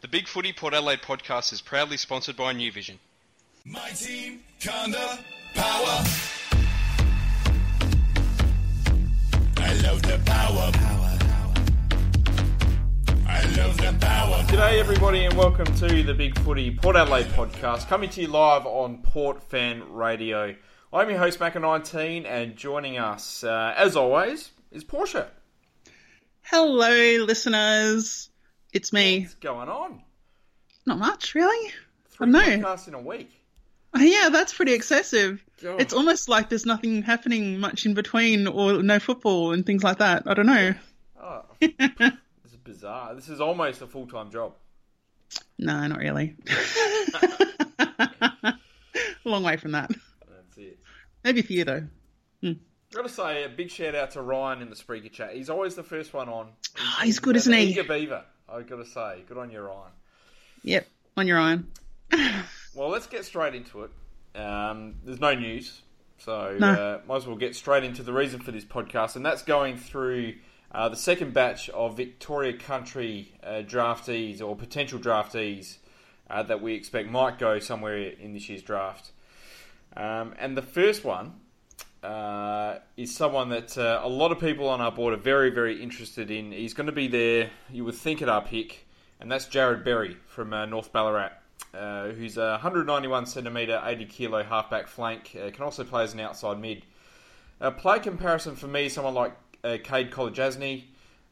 The Big Footy Port Adelaide podcast is proudly sponsored by New Vision. My team, Conda, power. I love the power. I love the power. G'day, everybody, and welcome to the Big Footy Port Adelaide podcast, coming to you live on Port Fan Radio. I'm your host, Macca19, and joining us, uh, as always, is Portia. Hello, listeners. It's me. What's going on? Not much, really. Three I know. podcasts in a week. Yeah, that's pretty excessive. God. It's almost like there's nothing happening much in between, or no football and things like that. I don't know. Oh, this is bizarre. This is almost a full time job. No, not really. long way from that. That's it. Maybe for you though. I've Gotta say, a big shout out to Ryan in the Spreaker chat. He's always the first one on. Ah, he's good, isn't he? Eager beaver, i gotta say. Good on your Ryan. Yep, on your own. Well, let's get straight into it. Um, there's no news, so No. uh, might as well get straight into the reason for this podcast, and that's going through uh, the second batch of Victoria Country uh, draftees or potential draftees uh, that we expect might go somewhere in this year's draft. Um, and the first one uh, is someone that uh, a lot of people on our board are very, very interested in. He's going to be there, you would think, at our pick, and that's Jarrod Berry from uh, North Ballarat, uh, who's a 191 centimetre, 80 kilo halfback flank. Uh, can also play as an outside mid. Uh, play comparison for me, someone like uh, Kade Kolodjashnij.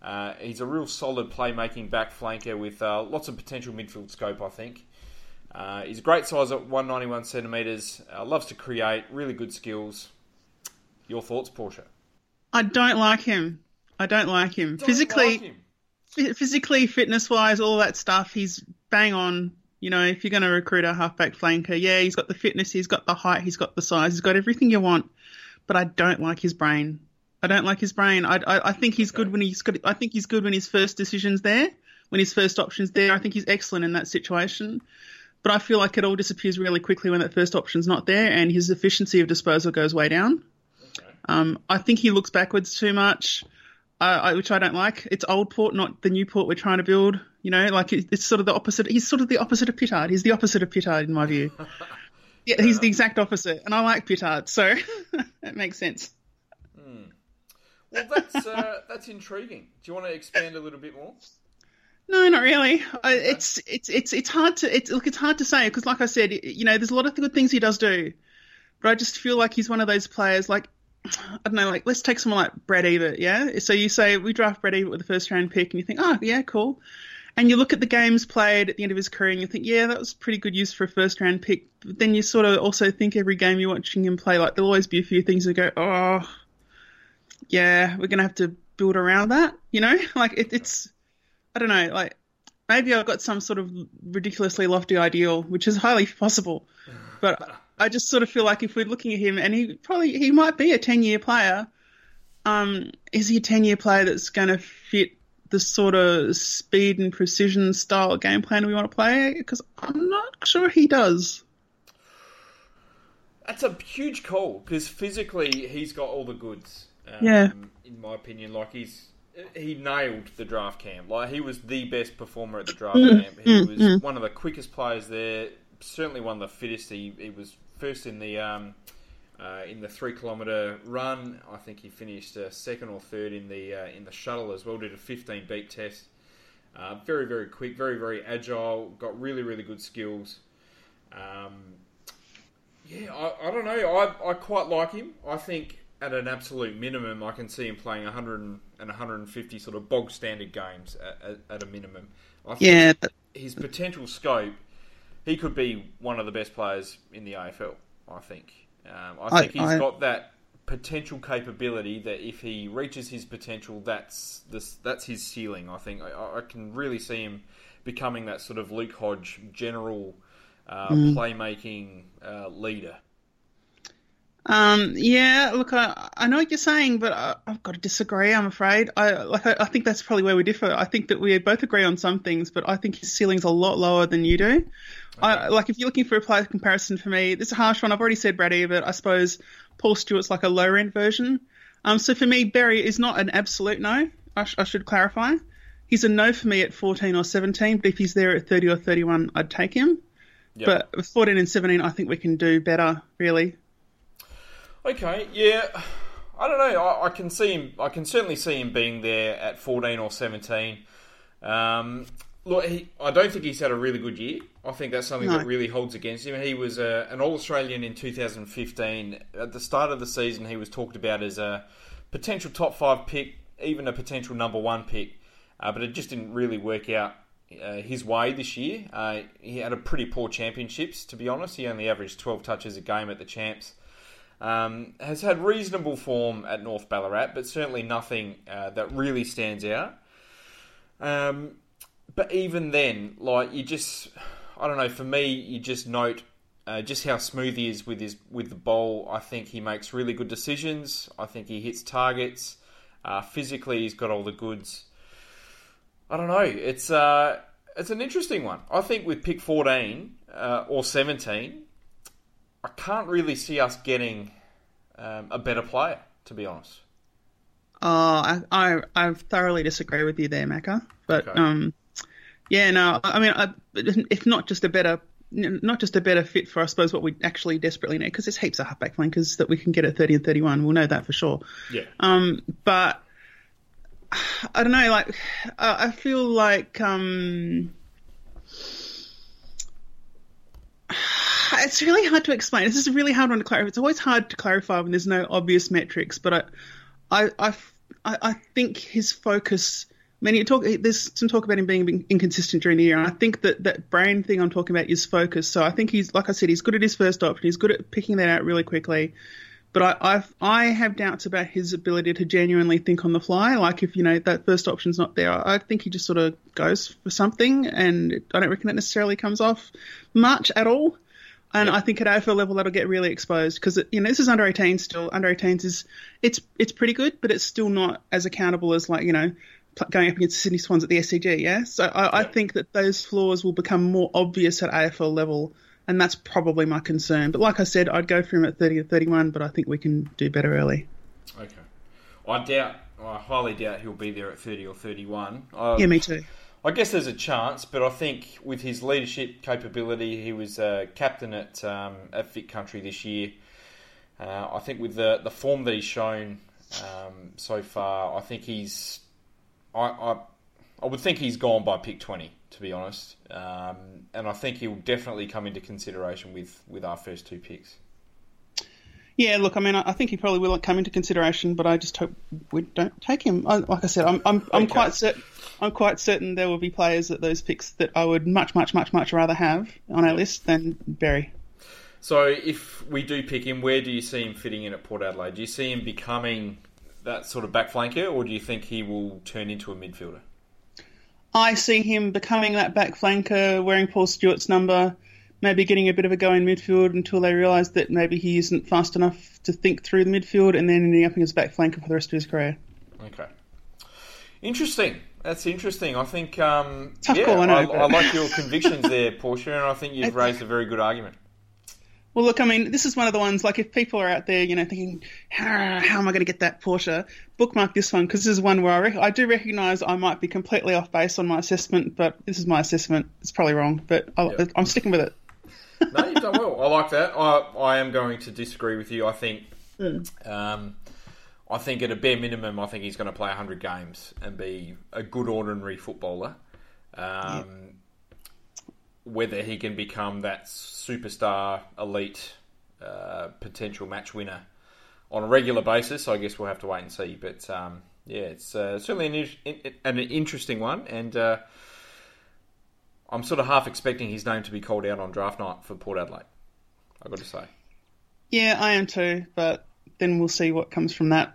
Uh, he's a real solid playmaking back flanker with lots of potential midfield scope, I think. He's a great size at 191 centimetres, loves to create, really good skills. Your thoughts, Portia? I don't like him. I don't like him. Don't physically, like him. Phy- physically, fitness wise, all that stuff, he's bang on. You know, if you're going to recruit a halfback flanker, yeah, he's got the fitness, he's got the height, he's got the size, he's got everything you want. But I don't like his brain. I don't like his brain. I, I, I think he's good when he's got. I think he's good when his first decision's there, when his first option's there. I think he's excellent in that situation. But I feel like it all disappears really quickly when that first option's not there, and his efficiency of disposal goes way down. Um, I think he looks backwards too much, uh, I, which I don't like. It's old port, not the new port we're trying to build. You know, like it- it's sort of the opposite. He's sort of the opposite of Pittard. He's the opposite of Pittard in my view. yeah, he's the exact opposite, and I like Pittard, so that makes sense. Well, that's uh, that's intriguing. Do you want to expand a little bit more? No, not really. I, it's it's it's it's hard to it's look it's hard to say because, like I said, you know, there's a lot of good things he does do, but I just feel like he's one of those players. Like I don't know, like let's take someone like Brad Ebert, yeah. So you say we draft Brad Ebert with the first round pick, and you think, oh yeah, cool. And you look at the games played at the end of his career, and you think, yeah, that was pretty good use for a first round pick. But then you sort of also think every game you're watching him play, like there'll always be a few things that go, oh, yeah, we're gonna have to build around that, you know? Like it, it's, I don't know, like maybe I've got some sort of ridiculously lofty ideal, which is highly possible, but I just sort of feel like if we're looking at him, and he probably he might be a ten year player, um, is he a ten year player that's going to fit the sort of speed and precision style game plan we want to play? Because I'm not sure he does. That's a huge call because physically he's got all the goods. Um, Yeah. In my opinion, like he's he nailed the draft camp. Like he was the best performer at the draft camp. He was one of the quickest players there. Certainly one of the fittest. He, he was first in the um, uh, in the three kilometre run. I think he finished uh, second or third in the uh, in the shuttle as well. Did a 15 beat test. Uh, very very quick. Very very agile. Got really really good skills. Um, yeah, I, I don't know. I, I quite like him. I think at an absolute minimum, I can see him playing 100 and 150 sort of bog standard games at, at, at a minimum. I think Yeah, but his potential scope, he could be one of the best players in the AFL. I think. Um, I I- think he's I- got that potential capability that if he reaches his potential, that's this, that's his ceiling. I think I, I can really see him becoming that sort of Luke Hodge general uh, playmaking uh, leader. Um, yeah, look, I, I know what you're saying, but I, I've got to disagree. I'm afraid. I like. I, I think that's probably where we differ. I think that we both agree on some things, but I think his ceiling's a lot lower than you do. I like if you're looking for a player comparison for me. This is a harsh one. I've already said Brady, but I suppose Paul Stewart's like a low rent version. Um, so for me, Berry is not an absolute no. I, sh- I should clarify. he's a no for me at 14 or 17, but if he's there at 30 or 31, I'd take him. Yep. But 14 and 17, I think we can do better, really. Okay, yeah. I don't know. I, I can see him. I can certainly see him being there at fourteen or seventeen. Um, look, he, I don't think he's had a really good year. I think that's something No. that really holds against him. He was uh, an All Australian in 2015. At the start of the season, he was talked about as a potential top five pick, even a potential number one pick, uh, but it just didn't really work out uh, his way this year. Uh, he had a pretty poor championships, to be honest. He only averaged 12 touches a game at the champs. Um, has had reasonable form at North Ballarat, but certainly nothing uh, that really stands out. Um, but even then, like you just, I don't know. For me, you just note uh, just how smooth he is with his with the ball. I think he makes really good decisions. I think he hits targets. Uh, physically, he's got all the goods. I don't know. It's uh, it's an interesting one. I think with pick fourteen uh, or seventeen, I can't really see us getting um, a better player. To be honest. Oh, I, I, I thoroughly disagree with you there, Macca. But Okay. um, yeah, no, I mean, I, if not just a better, not just a better fit for, I suppose, what we actually desperately need, because there's heaps of halfback flankers that we can get at 30 and 31. We'll know that for sure. Yeah. Um, but I don't know, like I I feel like um, it's really hard to explain. This is a really hard one to clarify. It's always hard to clarify when there's no obvious metrics. But I, I, I, I think his focus. You talk. There's some talk about him being inconsistent during the year, and I think that that brain thing I'm talking about is focus. So I think he's, like I said, he's good at his first option. He's good at picking that out really quickly. But I, I've, I have doubts about his ability to genuinely think on the fly. Like if you know that first option's not there, I think he just sort of goes for something, and I don't reckon it necessarily comes off much at all. And I think at AFL level that'll get really exposed because you know this is under 18 still. Under 18s is it's it's pretty good, but it's still not as accountable as like you know going up against the Sydney Swans at the SCG. Yeah, so I, I think that those flaws will become more obvious at AFL level, and that's probably my concern. But like I said, I'd go for him at 30 or 31, but I think we can do better early. Okay. I doubt. I highly doubt he'll be there at thirty or thirty-one. I, Yeah, me too. I guess there's a chance, but I think with his leadership capability, he was uh, captain at um, at Vic Country this year. Uh, I think with the the form that he's shown um, so far, I think he's. I, I I would think he's gone by pick twenty, to be honest, um, and I think he'll definitely come into consideration with with our first two picks. Yeah, look, I mean, I I think he probably will come into consideration, but I just hope we don't take him. I, like I said, I'm I'm, I'm Okay. quite certain. I'm quite certain there will be players at those picks that I would much, much, much, much rather have on our list than Berry. So if we do pick him, where do you see him fitting in at Port Adelaide? Do you see him becoming that sort of back flanker, or do you think he will turn into a midfielder? I see him becoming that back flanker, wearing Paul Stewart's number, maybe getting a bit of a go in midfield until they realise that maybe he isn't fast enough to think through the midfield, and then ending up as a back flanker for the rest of his career. Okay. Interesting. That's interesting. I think, um, Tough yeah, call, I know, I, I like your convictions there, Portia, and I think you've raised a very good argument. Well, look, I mean, this is one of the ones, like, if people are out there, you know, thinking, how, how am I going to get that Porsche? Bookmark this one, because this is one where I, rec- I do recognise I might be completely off base on my assessment, but this is my assessment. It's probably wrong, but I'll, Yeah. I'm sticking with it. No, you've done well. I like that. I, I am going to disagree with you. I think, Hmm. um, I think at a bare minimum, I think he's going to play 100 games and be a good ordinary footballer. Um, Whether he can become that superstar, elite, uh, potential match winner on a regular basis, I guess we'll have to wait and see. But um, yeah, it's uh, certainly an, an interesting one, and uh, I'm sort of half expecting his name to be called out on draft night for Port Adelaide. I've got to say. Yeah, I am too, but then we'll see what comes from that.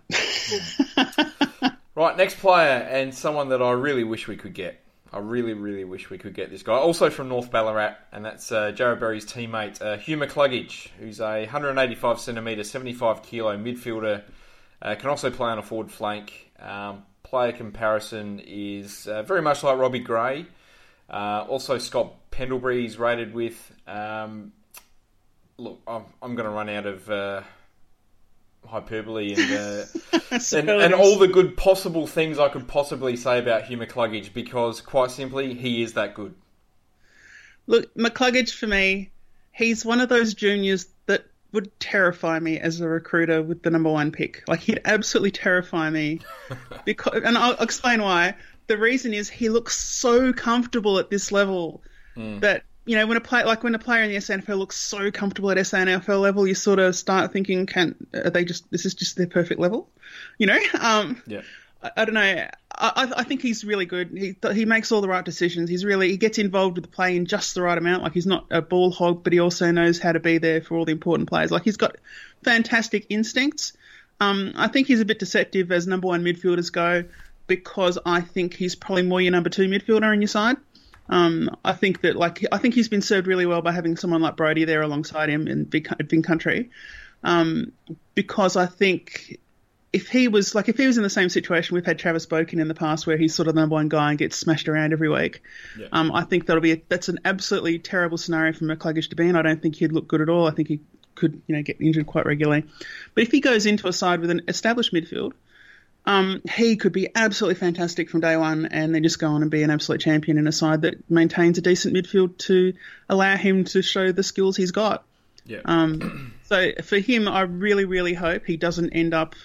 Right, next player, and someone that I really wish we could get. I really, really wish we could get this guy. Also from North Ballarat, and that's uh, Jarrod Berry's teammate, uh, Hugh McCluggage, who's a 185 centimetre, 75 kilo midfielder. Uh, can also play on a forward flank. Um, player comparison is uh, very much like Robbie Gray. Uh, also, Scott Pendlebury is rated with. Um, look, I'm, I'm going to run out of. Hyperbole and, uh, and and all the good possible things I could possibly say about Hugh McCluggage because, quite simply, he is that good. Look, McCluggage for me, he's one of those juniors that would terrify me as a recruiter with the number one pick. Like he'd absolutely terrify me, because, and I'll explain why. The reason is he looks so comfortable at this level that you know when a play like when a player in the SANFL looks so comfortable at SANFL level, you sort of start thinking, can are they just this is just their perfect level, you know? Um, Yeah. I, I don't know. I, I think he's really good. He he makes all the right decisions. He's really he gets involved with the play in just the right amount. Like he's not a ball hog, but he also knows how to be there for all the important players. Like he's got fantastic instincts. Um, I think he's a bit deceptive as number one midfielders go because I think he's probably more your number two midfielder on your side. Um, I think that like I think he's been served really well by having someone like Brodie there alongside him in big big country, um, because I think if he was like if he was in the same situation we've had Travis Boak in the past where he's sort of the number one guy and gets smashed around every week, Yeah. um, I think that'll be a, that's an absolutely terrible scenario for McCluggage to be in. I don't think he'd look good at all. I think he could you know get injured quite regularly, but if he goes into a side with an established midfield. Um, he could be absolutely fantastic from day one and then just go on and be an absolute champion in a side that maintains a decent midfield to allow him to show the skills he's got. Yeah. Um, so for him, I really, really hope he doesn't end up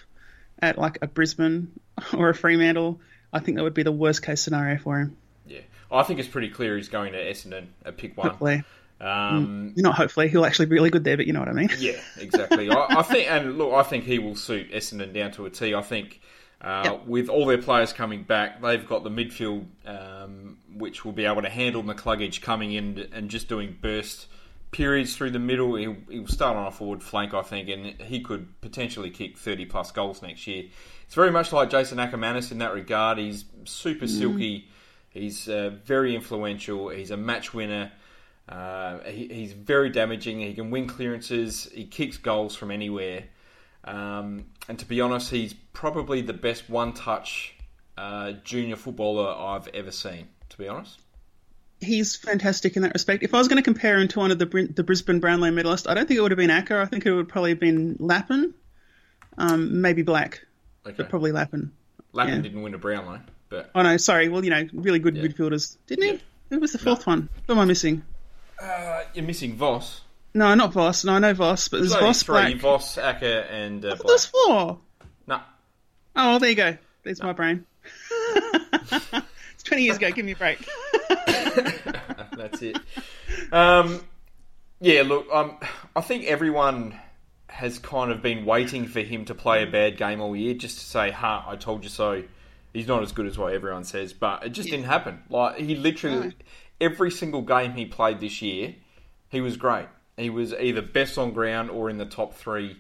at like a Brisbane or a Fremantle. I think that would be the worst case scenario for him. yeah. I think it's pretty clear he's going to Essendon at pick one. Hopefully, Um, not hopefully, he'll actually be really good there. But you know what I mean. Yeah, exactly. I, I think, and look, I think he will suit Essendon down to a T. I think uh, Yep. with all their players coming back, they've got the midfield um, which will be able to handle McCluggage coming in and just doing burst periods through the middle. He'll, he'll start on a forward flank, I think, and he could potentially kick 30 plus goals next year. It's very much like Jason Ackermanis in that regard. He's super silky. He's uh, very influential. He's a match winner. Uh, he, he's very damaging. He can win clearances. He kicks goals from anywhere. Um, and to be honest, he's probably the best one-touch uh, junior footballer I've ever seen. To be honest, He's fantastic in that respect. If I was going to compare him to one of the the Brisbane Brownlow medalists, I don't think it would have been Acker. I think it would probably have been Lappin, um, maybe Black, okay. but probably Lappin. Lappin yeah. didn't win a Brownlow, but Oh no, sorry. Well, you know, really good midfielders, didn't he? Yeah. Who was the fourth one? Who am I missing? uh, you're missing Voss. No, not Voss. No, I know Voss, but there's There's Voss, three: Black. Voss, Acker, and uh, Black. there's four. Oh, well, there you go. There's my brain. it's 20 years ago. Give me a break. That's it. Um, yeah, look, um, I think everyone has kind of been waiting for him to play a bad game all year, just to say, "Ha, I told you so." He's not as good as what everyone says, but it just didn't happen. Like he literally, No. every single game he played this year, he was great. He was either best on ground or in the top three.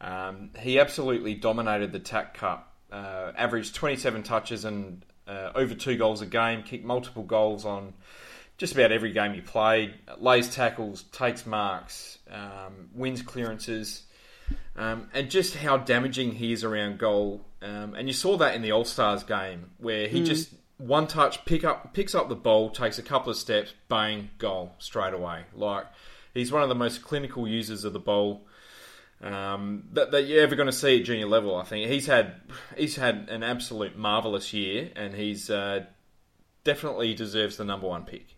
Um, he absolutely dominated the TAC Cup. Uh, averaged 27 touches and uh, over two goals a game. Kicked multiple goals on just about every game he played. Lays tackles, takes marks, um, wins clearances, um, and just how damaging he is around goal. Um, and you saw that in the All Stars game where he just one touch pick up picks up the ball, takes a couple of steps, bang, goal straight away. Like he's one of the most clinical users of the ball um, that, that you're ever going to see at junior level. I think he's had he's had an absolute marvelous year, and he's uh, definitely deserves the number one pick.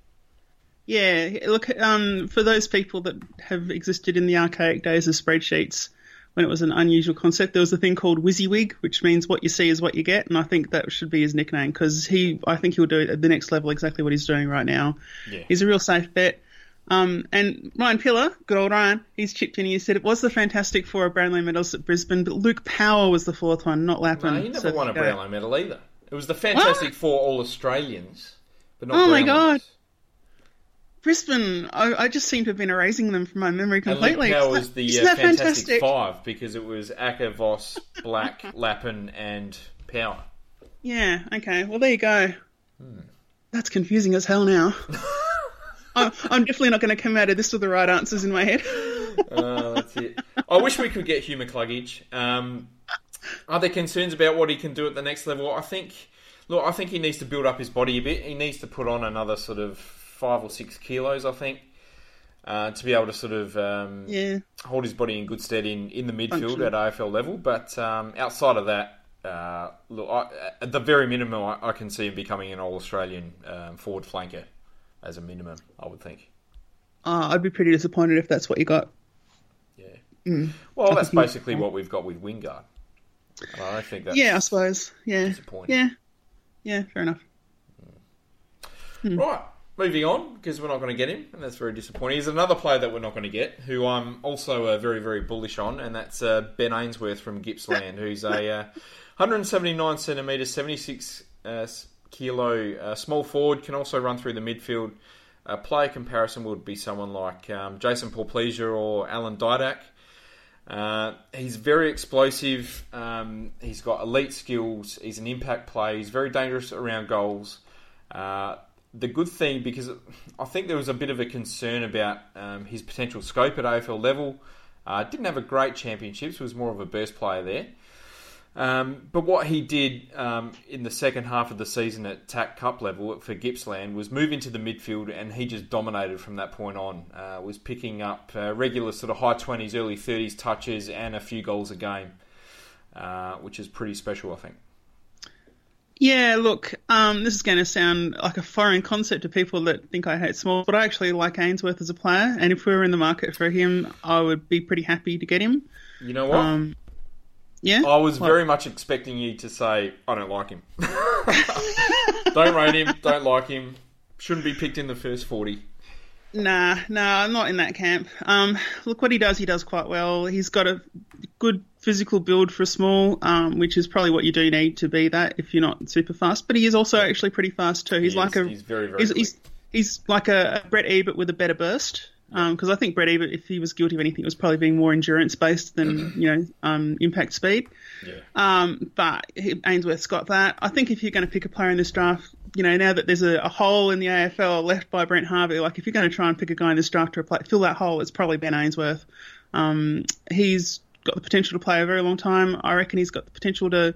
Yeah, look, um, for those people that have existed in the archaic days of spreadsheets, when it was an unusual concept, there was a thing called WYSIWYG, which means what you see is what you get, and I think that should be his nickname because he, I think he'll do it at the next level exactly what he's doing right now. Yeah. He's a real safe bet. Um, and Ryan Pillar, good old Ryan, he's chipped in. He said it was the Fantastic Four of Brownlow medals at Brisbane, but Luke Power was the fourth one, not Lappin. No, he never So won a. Brownlow medal either. It was the Fantastic Four All Australians, but not Oh my. God. Brisbane, I, I just seem to have been erasing them from my memory completely. And Luke. Power was the uh, Fantastic, fantastic? Five because it was Acker, Voss, Black, Lappin, and Power. Yeah, okay. Well, there you go. Hmm. That's confusing as hell now. I'm, I'm definitely not going to come out of this with the right answers in my head. Oh, that's it. I wish we could get Hugh McCluggage. Um, are there concerns about what he can do at the next level? I think, look, I think he needs to build up his body a bit. He needs to put on another sort of five or six kilos. I think. uh, to be able to sort of um, Yeah. hold his body in good stead in, in the midfield Functional. at AFL level. But um, outside of that, uh, look, I, at the very minimum, I, I can see him becoming an All Australian um, forward flanker as a minimum. I would think. Uh, I'd be pretty disappointed if that's what you got. Yeah. Well, I that's basically what we've got with Wingard. And I think that's Yeah, I suppose. Yeah. disappointing. Yeah. Yeah, fair enough. Right, moving on because we're not going to get him, and that's very disappointing. Here's another player that we're not going to get, who I'm also uh, very, very bullish on, and that's uh, Ben Ainsworth from Gippsland, who's a uh, 179 centimetre, 76 uh, kilo uh, small forward, can also run through the midfield. A player comparison would be someone like um, Jason Porplyzia or Alan Didak. Uh, he's very explosive. Um, he's got elite skills. He's an impact player. He's very dangerous around goals. Uh, the good thing, because I think there was a bit of a concern about um, his potential scope at AFL level. Uh, didn't have a great championships. Was more of a burst player there. Um, but what he did um, in the second half of the season at TAC Cup level for Gippsland was move into the midfield, and he just dominated from that point on. Uh, was picking up uh, regular sort of high twenties, early thirties touches, and a few goals a game, uh, which is pretty special, I think. Yeah, look, um, this is going to sound like a foreign concept to people that think I hate small, but I actually like Ainsworth as a player, and if we were in the market for him, I would be pretty happy to get him. You know what? Yeah, I was What? very much expecting you to say, I don't like him. don't rate him, don't like him, shouldn't be picked in the first 40. Nah, nah, I'm not in that camp. Um, look, what he does, he does quite well. He's got a good physical build for a small, um, which is probably what you do need to be that if you're not super fast. But he is also actually pretty fast too. He's He like a he's very, very he's, he's, he's like a, a Brett Ebert with a better burst. Because I think Brett Ebert, if he was guilty of anything, it was probably being more endurance based than you know um, impact speed. Yeah. Um, but Ainsworth's got that. I think if you're going to pick a player in this draft, you know, now that there's a, a hole in the AFL left by Brent Harvey, like if you're going to try and pick a guy in this draft to fill that hole, it's probably Ben Ainsworth. Um, he's got the potential to play a very long time. I reckon he's got the potential to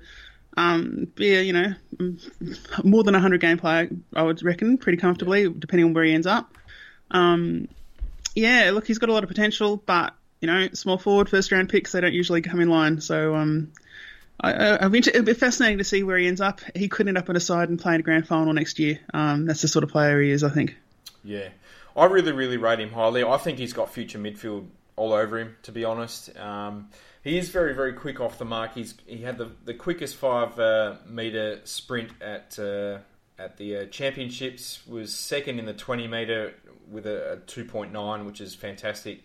um, be a, you know, mm, more than a 100 game player, I would reckon, pretty comfortably, depending on where he ends up. Um, yeah, look, he's got a lot of potential, but, you know, small forward, first round picks, they don't usually come in line. So, um, I, I, it'll be fascinating to see where he ends up. He could end up on a side and play in a grand final next year. Um, that's the sort of player he is, I think. Yeah, I really, really rate him highly. I think he's got future midfield all over him. To be honest, um, he is very, very quick off the mark. He's he had the the quickest five uh, meter sprint at uh, at the uh, championships. Was second in the twenty meter with a, a two point nine, which is fantastic.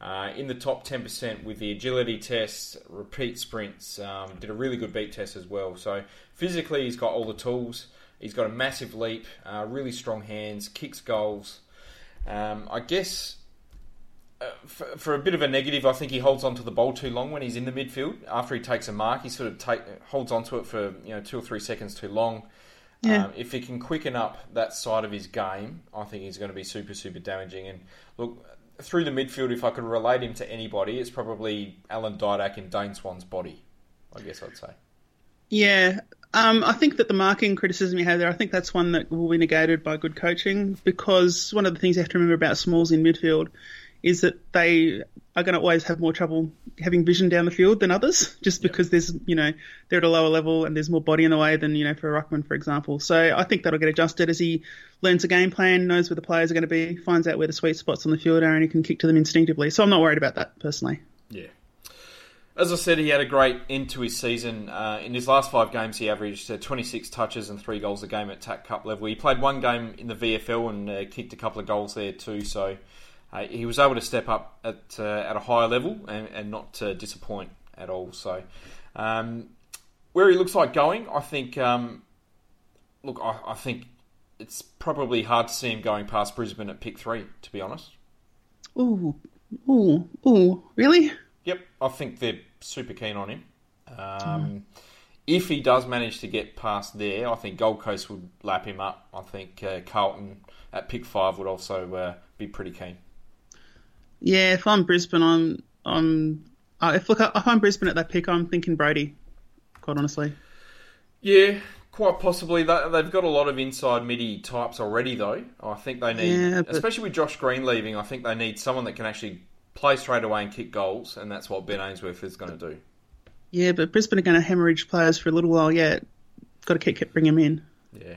Uh, in the top 10% with the agility tests, repeat sprints, um, did a really good beat test as well. So physically, he's got all the tools. He's got a massive leap, uh, really strong hands, kicks goals. Um, I guess uh, for, for a bit of a negative, I think he holds onto the ball too long when he's in the midfield. After he takes a mark, he sort of take, holds onto it for you know two or three seconds too long. Yeah. Um, if he can quicken up that side of his game, I think he's going to be super, super damaging. And look, through the midfield, if I could relate him to anybody, it's probably Alan Didak in Dane Swan's body. I guess I'd say. Yeah, um, I think that the marking criticism you have there, I think that's one that will be negated by good coaching because one of the things you have to remember about smalls in midfield is that they are going to always have more trouble having vision down the field than others, just because there's, you know, they're at a lower level and there's more body in the way than, you know, for a ruckman, for example. So I think that'll get adjusted as he learns a game plan, knows where the players are going to be, finds out where the sweet spots on the field are, and he can kick to them instinctively. So I'm not worried about that personally. Yeah. As I said, he had a great end to his season. Uh, in his last five games, he averaged uh, 26 touches and three goals a game at TAC Cup level. He played one game in the VFL and uh, kicked a couple of goals there too. So uh, he was able to step up at uh, at a higher level and, and not uh, disappoint at all. So um, where he looks like going, I think. Um, look, I, I think it's probably hard to see him going past Brisbane at pick three. To be honest. Ooh, ooh, ooh, really? Yep, I think they're super keen on him. Um, If he does manage to get past there, I think Gold Coast would lap him up. I think uh, Carlton at pick five would also uh, be pretty keen. Yeah, if I'm Brisbane, I'm I'm uh, if look if I'm Brisbane at that pick, I'm thinking Brodie. Quite honestly, Yeah, Quite possibly, They- they've got a lot of inside midi types already, though. I think they need, Yeah, but- especially with Josh Green leaving, I think they need someone that can actually play straight away and kick goals, and that's what Ben Ainsworth is going to do. Yeah, but Brisbane are going to hemorrhage players for a little while yet. Got to keep bring them in. Yeah.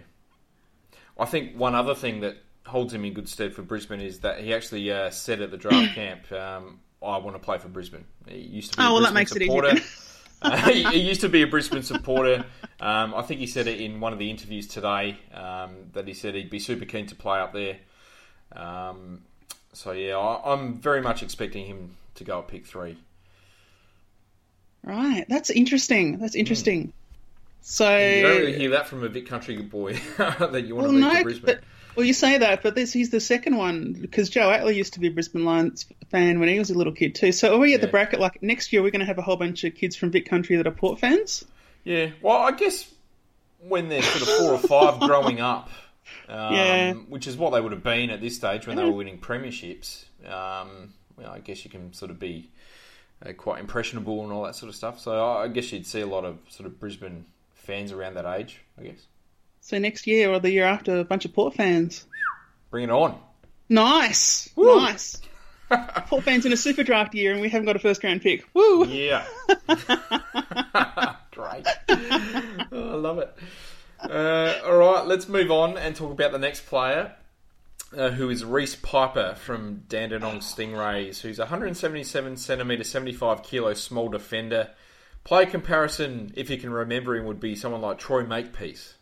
I think one other thing that holds him in good stead for Brisbane is that he actually uh, said at the draft camp, um, "I want to play for Brisbane." He used to be Oh, a well, that Brisbane makes it supporter. easier. Uh, he, he used to be a Brisbane supporter. Um, I think he said it in one of the interviews today um, that he said he'd be super keen to play up there. Um, so yeah, I, I'm very much expecting him to go at pick three. Right, that's interesting. That's interesting. So You don't really hear that from a Vic Country boy that you want well, to move to Brisbane. but well, you say that, but this he's the second one because Joe Atley used to be a Brisbane Lions fan when he was a little kid too. So are we at the bracket like next year? We're going to have a whole bunch of kids from Vic Country that are Port fans. Yeah, well, I guess when they're sort of four or five growing up, um, Yeah. which is what they would have been at this stage when they were winning premierships. Um, well, I guess you can sort of be uh, quite impressionable and all that sort of stuff. So I I guess you'd see a lot of sort of Brisbane fans around that age. I guess So next year or the year after, a bunch of Port fans. bring it on. Nice, Woo. nice. Port fans in a super draft year, and we haven't got a first round pick. Woo! Yeah. Great. Oh, I love it. Uh, all right, let's move on and talk about the next player, uh, who is Reese Piper from Dandenong Stingrays, who's 177 centimetre, 75 kilo small defender. Play comparison, if you can remember him, would be someone like Troy Makepeace.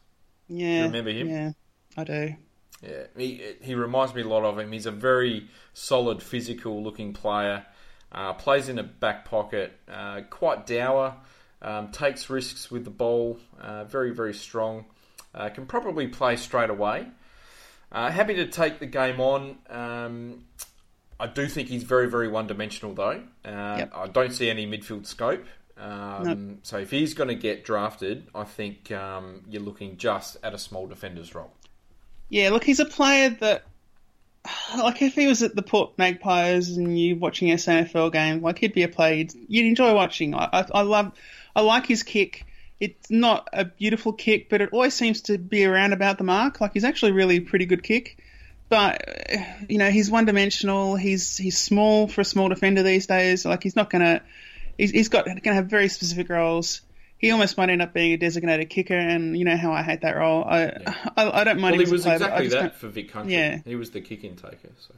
Yeah, remember him? Yeah, I do. Yeah, he he reminds me a lot of him. He's a very solid, physical looking player. Uh, plays in a back pocket, uh, quite dour, um, takes risks with the ball, uh, very very strong. Uh, can probably play straight away. Uh, happy to take the game on. Um, I do think he's very very one dimensional though. Uh, Yep. I don't see any midfield scope. Um, So if he's going to get drafted, I think um, you're looking just at a small defender's role. Yeah, look, he's a player that, like, if he was at the Port Magpies and you watching a SANFL game, like, he'd be a player you'd, you'd enjoy watching. I, I, I love, I like his kick. It's not a beautiful kick, but it always seems to be around about the mark. Like, he's actually really a pretty good kick. But you know, he's one dimensional. He's he's small for a small defender these days. Like, he's not gonna. He's, he's got going to have very specific roles. He almost might end up being a designated kicker, and you know how I hate that role. I I, I don't mind Well, him he as was player, exactly that don't- for Vic Country. Yeah. He was the kick-in taker. So.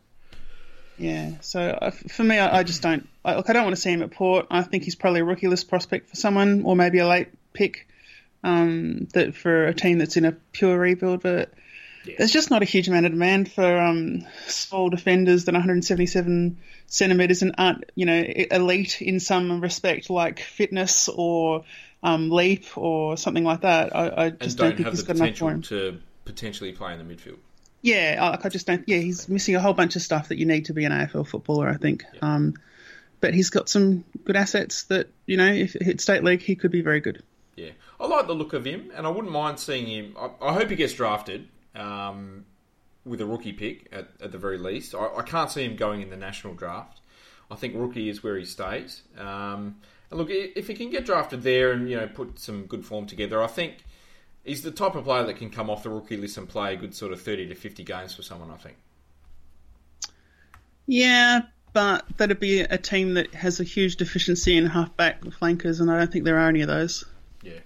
Yeah, so for me, I, I just don't. I, look, I don't want to see him at Port. I think he's probably a rookie list prospect for someone, or maybe a late pick um, that for a team that's in a pure rebuild. But there's just not a huge amount of demand for um, small defenders that are 177 centimeters and aren't, you know, elite in some respect, like fitness or um, leap or something like that. I, I just don't, don't think have he's the got enough for potential him. to potentially play in the midfield. Yeah, I- I just don't. Yeah, he's missing a whole bunch of stuff that you need to be an AFL footballer, I think. Um, but he's got some good assets that you know, if it hit state league, he could be very good. Yeah, I like the look of him, and I wouldn't mind seeing him. I, I hope he gets drafted um, with a rookie pick at, at the very least. I, I can't see him going in the national draft. I think rookie is where he stays. Um, and look, if he can get drafted there and you know put some good form together, I think he's the type of player that can come off the rookie list and play a good sort of thirty to fifty games for someone. I think. Yeah, but that'd be a team that has a huge deficiency in halfback flankers, and I don't think there are any of those. Yeah.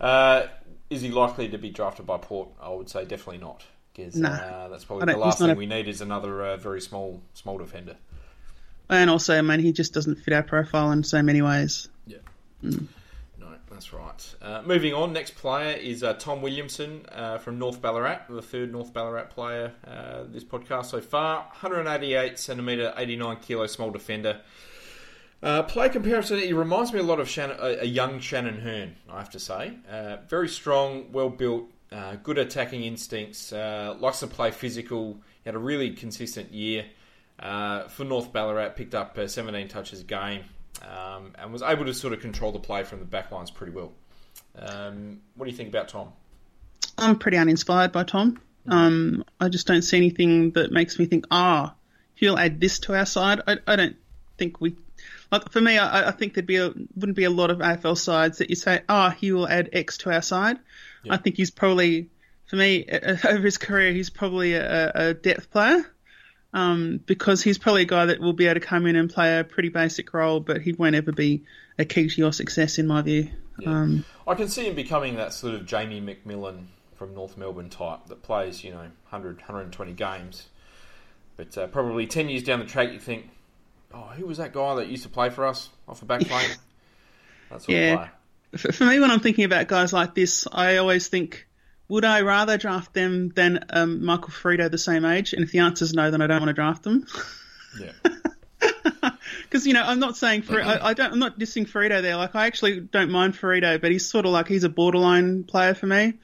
Uh, is he likely to be drafted by Port? I would say definitely not. 'cause, Nah. uh, that's probably the last thing a- we need is another uh, very small small defender. And also, I mean, he just doesn't fit our profile in so many ways. Yeah. No, that's right. Uh, moving on, next player is uh, Tom Williamson uh, from North Ballarat, the third North Ballarat player uh, this podcast so far. 188 centimetre, 89 kilo small defender. Uh, play comparison, he reminds me a lot of Shannon, a, a young Shannon Hurn, I have to say. Uh, very strong, well built, uh, good attacking instincts, uh, likes to play physical. He had a really consistent year uh, for North Ballarat, picked up uh, 17 touches a game, um, and was able to sort of control the play from the back lines pretty well. Um, what do you think about Tom? I'm pretty uninspired by Tom. Um, I just don't see anything that makes me think, ah, he'll add this to our side. I, I don't think we. Like for me, I, I think there'd be a, wouldn't be a lot of AFL sides that you say, ah, he will add X to our side. I think he's probably, for me, over his career, he's probably a, a depth player. Um, because he's probably a guy that will be able to come in and play a pretty basic role, but he won't ever be a key to your success, in my view. Um, I can see him becoming that sort of Jamie McMillan from North Melbourne type that plays, you know, 100, 120 games. But uh, probably 10 years down the track, you think, oh, who was that guy that used to play for us off the back lane? That sort Yeah. for, for me, when I'm thinking about guys like this, I always think, would I rather draft them than um, Michael Frito the same age? And if the answer is no, then I don't want to draft them. Yeah. Because you know, I'm not saying for I, I don't. I'm not dissing Frito there. Like I actually don't mind Frito, but he's sort of like he's a borderline player for me.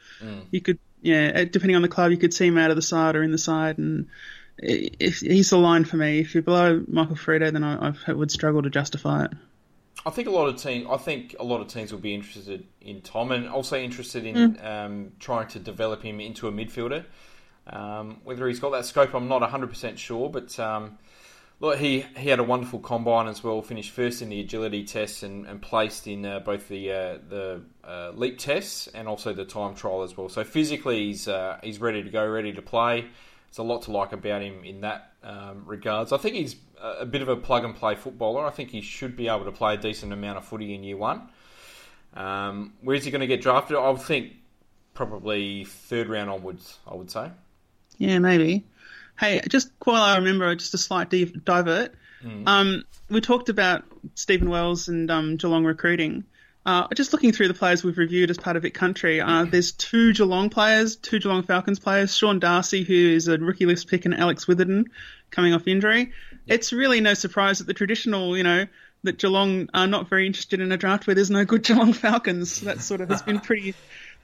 You could, yeah, uh, depending on the club, you could see him out of the side or in the side, and if he's the line for me. If you're below Michael Frito, then I, I would struggle to justify it. I think a lot of teams. I think a lot of teams will be interested in Tom, and also interested in um, trying to develop him into a midfielder. Um, whether he's got that scope, I'm not 100 percent sure. But um, look, he he had a wonderful combine as well. Finished first in the agility tests and, and placed in uh, both the uh, the uh, leap tests and also the time trial as well. So physically, he's uh, he's ready to go, ready to play. There's a lot to like about him in that um, regards. I think he's a bit of a plug and play footballer. I think he should be able to play a decent amount of footy in year one. Um, where is he going to get drafted? I would think probably third round onwards. I would say. Yeah, maybe. Hey, just while I remember, just a slight div- divert. Um, we talked about Stephen Wells and um, Geelong recruiting. Uh, just looking through the players we've reviewed as part of Vic Country, uh, there's two Geelong players, two Geelong Falcons players, Sean Darcy, who is a rookie list pick, and Alex Witherden, coming off injury. It's really no surprise that the traditional, you know, that Geelong are not very interested in a draft where there's no good Geelong Falcons. That sort of has been pretty.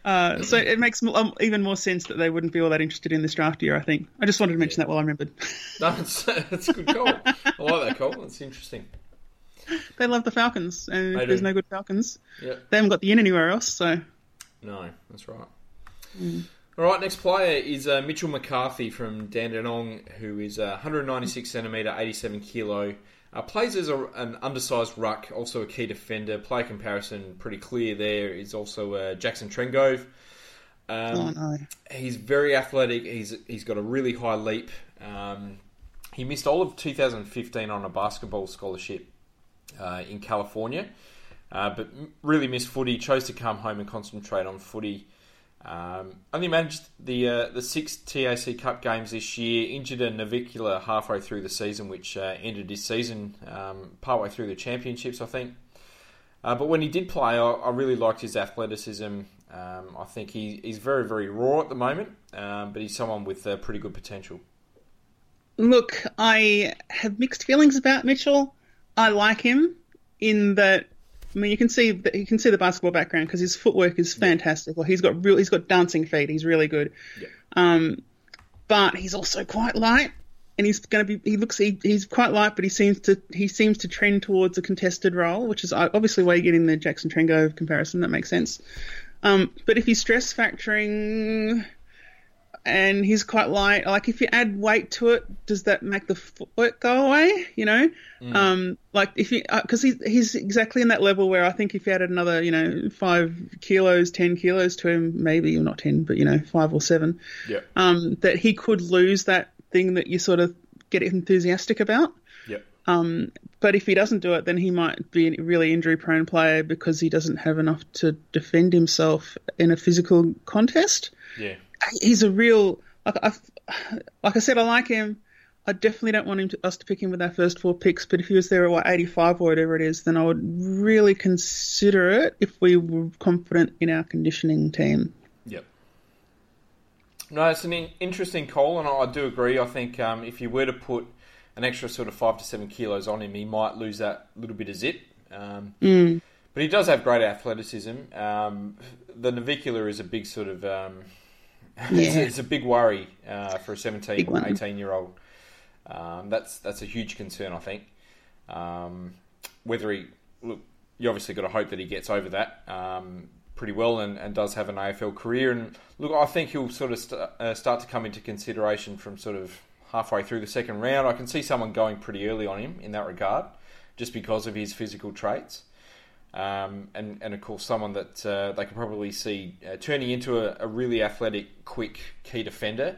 Uh, so it makes m- um, even more sense that they wouldn't be all that interested in this draft year. I think. I just wanted to mention that while I remembered. No, it's, it's a good call. I like that call. That's interesting. They love the Falcons, and if there's no good Falcons, Yeah. they haven't got the in anywhere else. So No, that's right. All right, next player is uh, Mitchell McCarthy from Dandenong, who is uh, 196 centimetre, 87 kilo. Uh, plays as a, an undersized ruck, also a key defender. Player comparison pretty clear there. Is also uh, Jackson Trengove. Um, oh no, He's very athletic. He's he's got a really high leap. Um, he missed all of 2015 on a basketball scholarship uh, in California, uh, but really missed footy. Chose to come home and concentrate on footy. Um, only managed the uh, the six TAC Cup games this year. Injured a navicular halfway through the season, which uh, ended his season um, partway through the championships, I think. Uh, but when he did play, I, I really liked his athleticism. Um, I think he, he's very, very raw at the moment, um, but he's someone with uh, pretty good potential. look, I have mixed feelings about Mitchell. I like him in that. I mean, you can see that you can see the basketball background because his footwork is fantastic. Well, he's got real, he's got dancing feet. He's really good. Yeah. Um, but he's also quite light, and he's going to be. He looks. He, he's quite light, but he seems to. He seems to trend towards a contested role, which is obviously why you're getting the Jackson Trengove comparison. That makes sense. Um, but if he's stress factoring, and he's quite light, like if you add weight to it, does that make the footwork go away? You know, um, like if you because he's he's exactly in that level where I think if you added another, you know, five kilos, ten kilos to him, maybe not ten, but you know, five or seven, Yeah. um, that he could lose that thing that you sort of get enthusiastic about. Yeah. Um, but if he doesn't do it, then he might be a really injury prone player because he doesn't have enough to defend himself in a physical contest. Yeah. He's a real like I like I said, I like him. I definitely don't want him to, us to pick him with our first four picks, but if he was there at what 85 or whatever it is, then I would really consider it if we were confident in our conditioning team. Yep. No, it's an in- interesting call, and I, I do agree. I think um, if you were to put an extra sort of five to seven kilos on him, he might lose that little bit of zip. Um, But he does have great athleticism. Um, the navicular is a big sort of um, it's, it's a big worry uh, for a 17, Big one. 18 year old. Um, that's that's a huge concern, I think. Um, whether he look, you obviously got to hope that he gets over that um, pretty well and, and does have an AFL career. And look, I think he'll sort of st- uh, start to come into consideration from sort of halfway through the second round. I can see someone going pretty early on him in that regard, just because of his physical traits. Um, and, and of course, someone that uh, they could probably see uh, turning into a, a, really athletic, quick key defender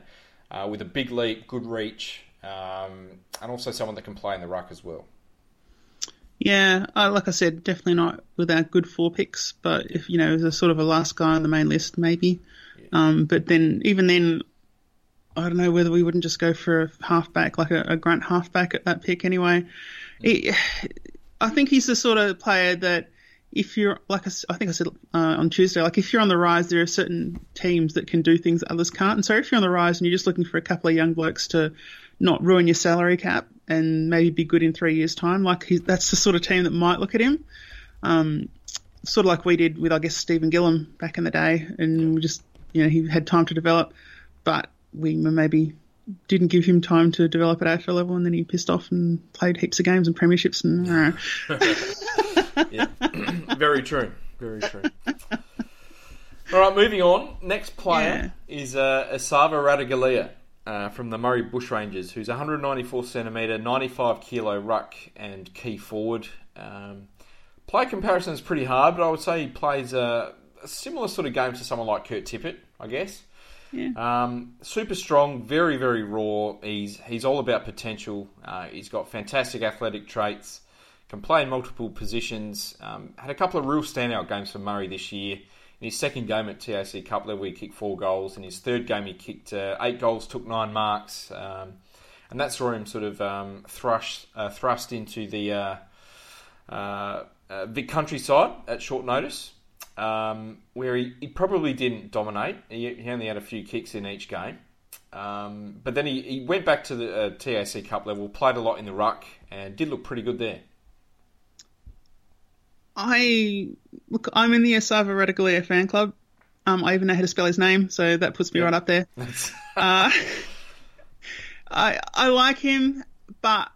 uh, with a big leap, good reach, um, and also someone that can play in the ruck as well. Yeah, uh, like I said, definitely not with our good four picks, but if you know, as a sort of a last guy on the main list, maybe. Yeah. Um, but then, even then, I don't know whether we wouldn't just go for a halfback, like a, a grunt halfback at that pick anyway. Mm. I think he's the sort of player that if you're like I, I think I said uh, on Tuesday, like if you're on the rise, there are certain teams that can do things that others can't. And so if you're on the rise and you're just looking for a couple of young blokes to not ruin your salary cap and maybe be good in three years' time. Like that's the sort of team that might look at him. Um, sort of like we did with I guess Stephen Gillum back in the day, and we just you know he had time to develop, but we maybe didn't give him time to develop at AFL level, and then he pissed off and played heaps of games and premierships and. Uh. yeah, very true, very true. All right, moving on. Next player yeah. is uh, Esava Ratugolea uh, from the Murray Bushrangers, who's 194 centimetre, 95 kilo ruck and key forward. Um, play comparison is pretty hard, but I would say he plays a, a similar sort of game to someone like Kurt Tippett, I guess. Yeah. Um, super strong, very very raw. He's he's all about potential. Uh, he's got fantastic athletic traits. Can play in multiple positions. Um, had a couple of real standout games for Murray this year. In his second game at TAC Cup level, he kicked four goals. In his third game, he kicked uh, eight goals, took nine marks, um, and that saw him sort of um, thrush, uh, thrust into the uh, uh, uh Vic countryside at short notice, um, where he, he, probably didn't dominate. He, he, only had a few kicks in each game. Um, but then he, he, went back to the uh, TAC Cup level, played a lot in the ruck, and did look pretty good there. I look. I'm in the Esava Ratugolea fan club. Um, I even know how to spell his name, so that puts me right up there. uh, I I like him, but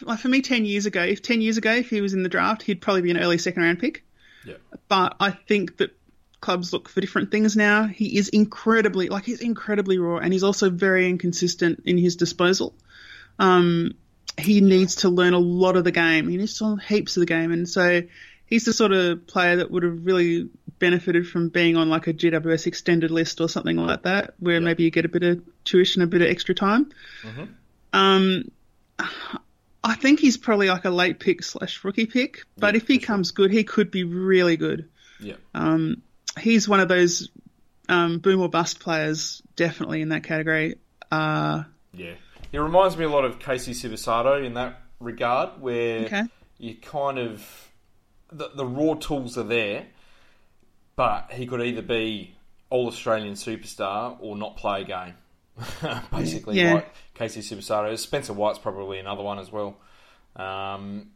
like for me, ten years ago, if ten years ago, if he was in the draft, he'd probably be an early second round pick. Yeah. But I think that clubs look for different things now. He is incredibly like he's incredibly raw, and he's also very inconsistent in his disposal. Um, he needs to learn a lot of the game. He needs to learn heaps of the game, and so he's the sort of player that would have really benefited from being on like a GWS extended list or something like that, where maybe you get a bit of tuition, a bit of extra time. Mm-hmm. Um, I think he's probably like a late pick slash rookie pick, but yeah, if he comes sure. good, he could be really good. Yeah. Um, he's one of those um, boom or bust players, definitely in that category. Uh, yeah, he reminds me a lot of Casey Sivisato in that regard, where okay. you kind of the, the raw tools are there, but he could either be all Australian superstar or not play a game. Basically, yeah. like Casey Sivisato. Spencer White's probably another one as well. Um,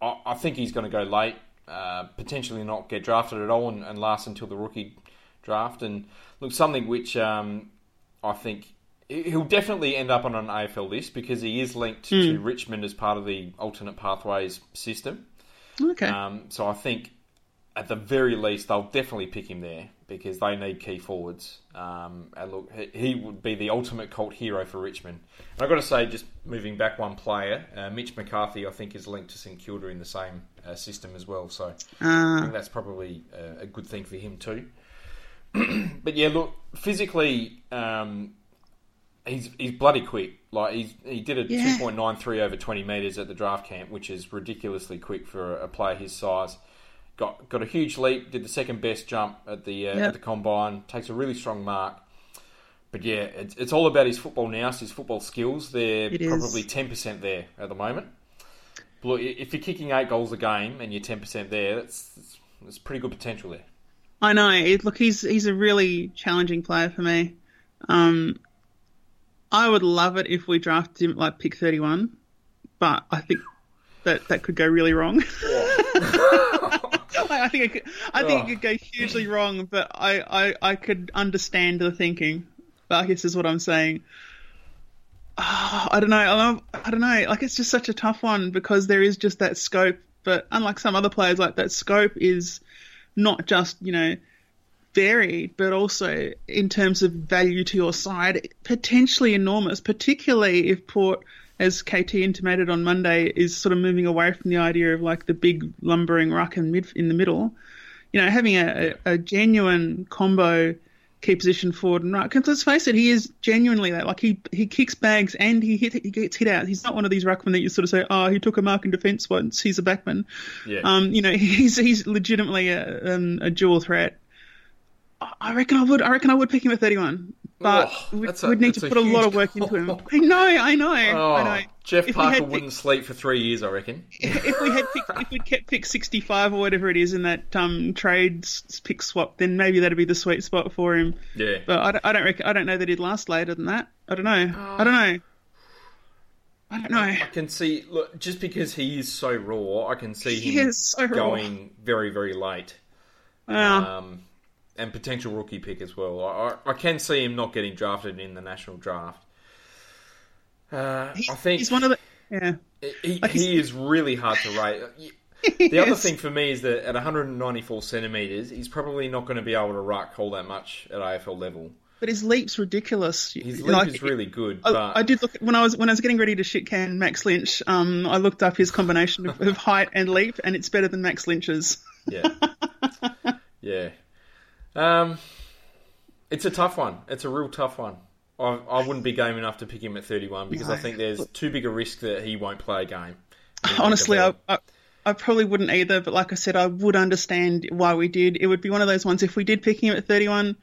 I, I, think he's going to go late, uh, potentially not get drafted at all, and, and, last until the rookie draft. And look, something which um, I think he'll definitely end up on an AFL list because he is linked mm. to Richmond as part of the alternate pathways system. Okay. Um, so I think at the very least they'll definitely pick him there because they need key forwards. Um, and look, he would be the ultimate cult hero for Richmond. And I've got to say, just moving back one player, uh, Mitch McCarthy, I think is linked to St Kilda in the same uh, system as well. So uh. I think that's probably a, a good thing for him too. but yeah, look, physically, um, he's he's bloody quick. Like he's he did a two point nine three over twenty meters at the draft camp, which is ridiculously quick for a, player his size. Got got a huge leap. Did the second best jump at the uh, yep. at the combine. Takes a really strong mark. But yeah, it's, it's all about his football now. his football skills. They're it probably ten percent there at the moment. But look, if you're kicking eight goals a game and you're ten percent there, that's, that's that's pretty good potential there. I know. Look, he's he's a really challenging player for me. Um, I would love it if we drafted him like pick 31, but I think that that could go really wrong. I think it could, I think oh. it could go hugely wrong, but I, I, I could understand the thinking. But I guess is what I'm saying. Oh, I don't know. I, I don't know. Like it's just such a tough one because there is just that scope. But unlike some other players, like that scope is not just you know varied, but also in terms of value to your side, potentially enormous, particularly if Port as KT intimated on Monday, is sort of moving away from the idea of like the big lumbering ruck in mid in the middle. You know, having a, a, genuine combo key position forward and right. Because let's face it, he is genuinely that. Like he he kicks bags and he hit, he gets hit out. He's not one of these ruckmen that you sort of say, oh, he took a mark in defence once. He's a backman. Yeah. Um, you know, he's he's legitimately a, um, a dual threat. I- reckon I would. I reckon I would pick him at 31, but Oh, we'd, a- we'd need to put a lot of work into him. I know, I know, Oh, I know. Jeff If Parker wouldn't sleep for three years, I reckon. if we had picked, if we'd kept pick 65 or whatever it is in that um, trade pick swap, then maybe that'd be the sweet spot for him. Yeah. But I don't, I don't reckon, I don't know that he'd last later than that. I don't know. I don't know. I don't know. I can see, look, just because he is so raw, I can see He him is so going very, very late. Well, Um, and potential rookie pick as well. I, I can see him not getting drafted in the national draft. Uh, I think he's one of the yeah. he, like he is really hard to rate. The other thing for me is that at 194 centimeters, he's probably not going to be able to ruck all that much at AFL level. but his leap's ridiculous. His leap Like, is really good, I, but I did look when I was when I was getting ready to shit can Max Lynch. Um, I looked up his combination of, of height and leap, and it's better than Max Lynch's. Yeah. yeah. Um, it's a tough one. It's a real tough one. I, I wouldn't be game enough to pick him at 31 because I think there's too big a risk that he won't play a game. Honestly, I, I I probably wouldn't either. But like I said, I would understand why we did. It would be one of those ones. If we did pick him at 31,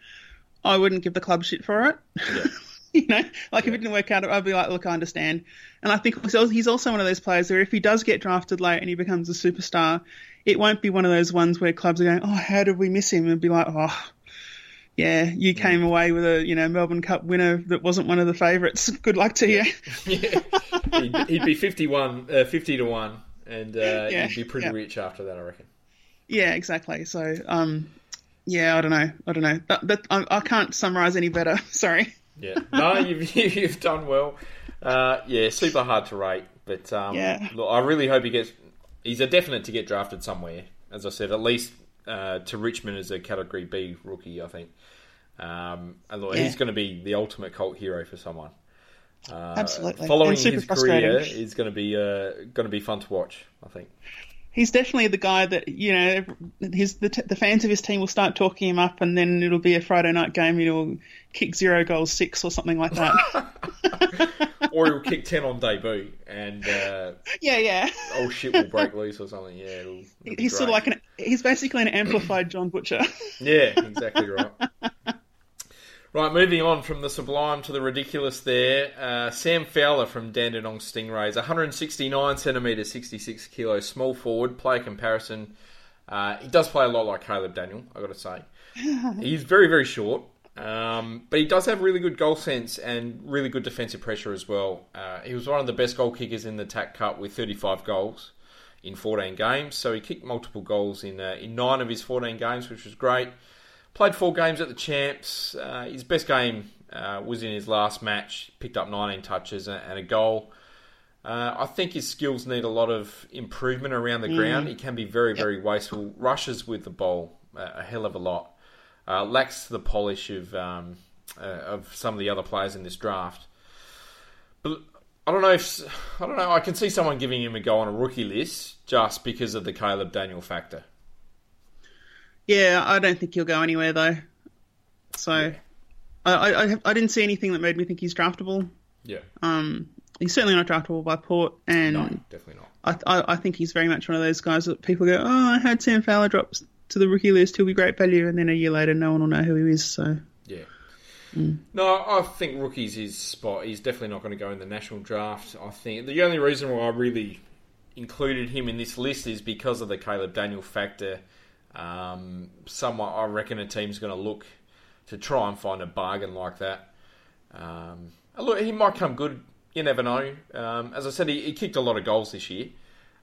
I wouldn't give the club shit for it. you know, like if it didn't work out, I'd be like, look, I understand. And I think he's also- one of those players where if he does get drafted late and he becomes a superstar, it won't be one of those ones where clubs are going, oh, how did we miss him? And be like, oh, yeah, you came away with a you know Melbourne Cup winner that wasn't one of the favourites. Good luck to you. yeah. he'd, he'd be 51, uh, 50 to 1, and uh, Yeah, he'd be pretty yeah. rich after that, I reckon. Yeah, exactly. So, um, yeah, I don't know. I don't know. That, that, I, I can't summarise any better. Sorry. Yeah. No, you've, you've done well. Uh, yeah, super hard to rate. But um, Yeah. look, I really hope he gets. He's a definite to get drafted somewhere. As I said, at least uh, to Richmond as a Category B rookie, I think. Um, and look, Yeah. he's going to be the ultimate cult hero for someone. Absolutely. Following his career is going to be uh, going to be fun to watch. I think. He's definitely the guy that you know. His the, t- the fans of his team will start talking him up, and then it'll be a Friday night game. and He'll kick zero goals six or something like that. or he'll kick ten on debut, and uh, yeah, yeah. oh shit will break loose or something. Yeah, it'll, it'll He's sort of like an. He's basically an amplified John Butcher. Yeah, exactly right. right, moving on from the sublime to the ridiculous there. Uh, Sam Fowler from Dandenong Stingrays, 169 centimetres, 66 kilos, small forward, player comparison. Uh, he does play a lot like Caleb Daniel, i got to say. He's very, very short, um, but he does have really good goal sense and really good defensive pressure as well. Uh, he was one of the best goal kickers in the TAC Cup with 35 goals in 14 games. So he kicked multiple goals in uh, in nine of his 14 games, which was great. Played four games at the Champs. Uh, his best game uh, was in his last match. Picked up 19 touches and, a goal. Uh, I think his skills need a lot of improvement around the ground. He can be very, very wasteful. Rushes with the ball uh, a hell of a lot. Uh, lacks the polish of um, uh, of some of the other players in this draft. But I don't know if I don't know. I can see someone giving him a go on a rookie list just because of the Caleb Daniel factor. yeah, I don't think he'll go anywhere though. So, I, I I I didn't see anything that made me think he's draftable. Yeah, Um, he's certainly not draftable by Port, and no, definitely not. I, I, I think he's very much one of those guys that people go, oh, I had Sam Fowler drop to the rookie list. He'll be great value, and then a year later, no one will know who he is. So Yeah. No, I think rookie's his spot. He's definitely not going to go in the national draft. I think the only reason why I really included him in this list is because of the Caleb Daniel factor. Um, somewhat, I reckon a team's going to look to try and find a bargain like that. Um, look, he might come good. You never know. Um, as I said, he, he kicked a lot of goals this year.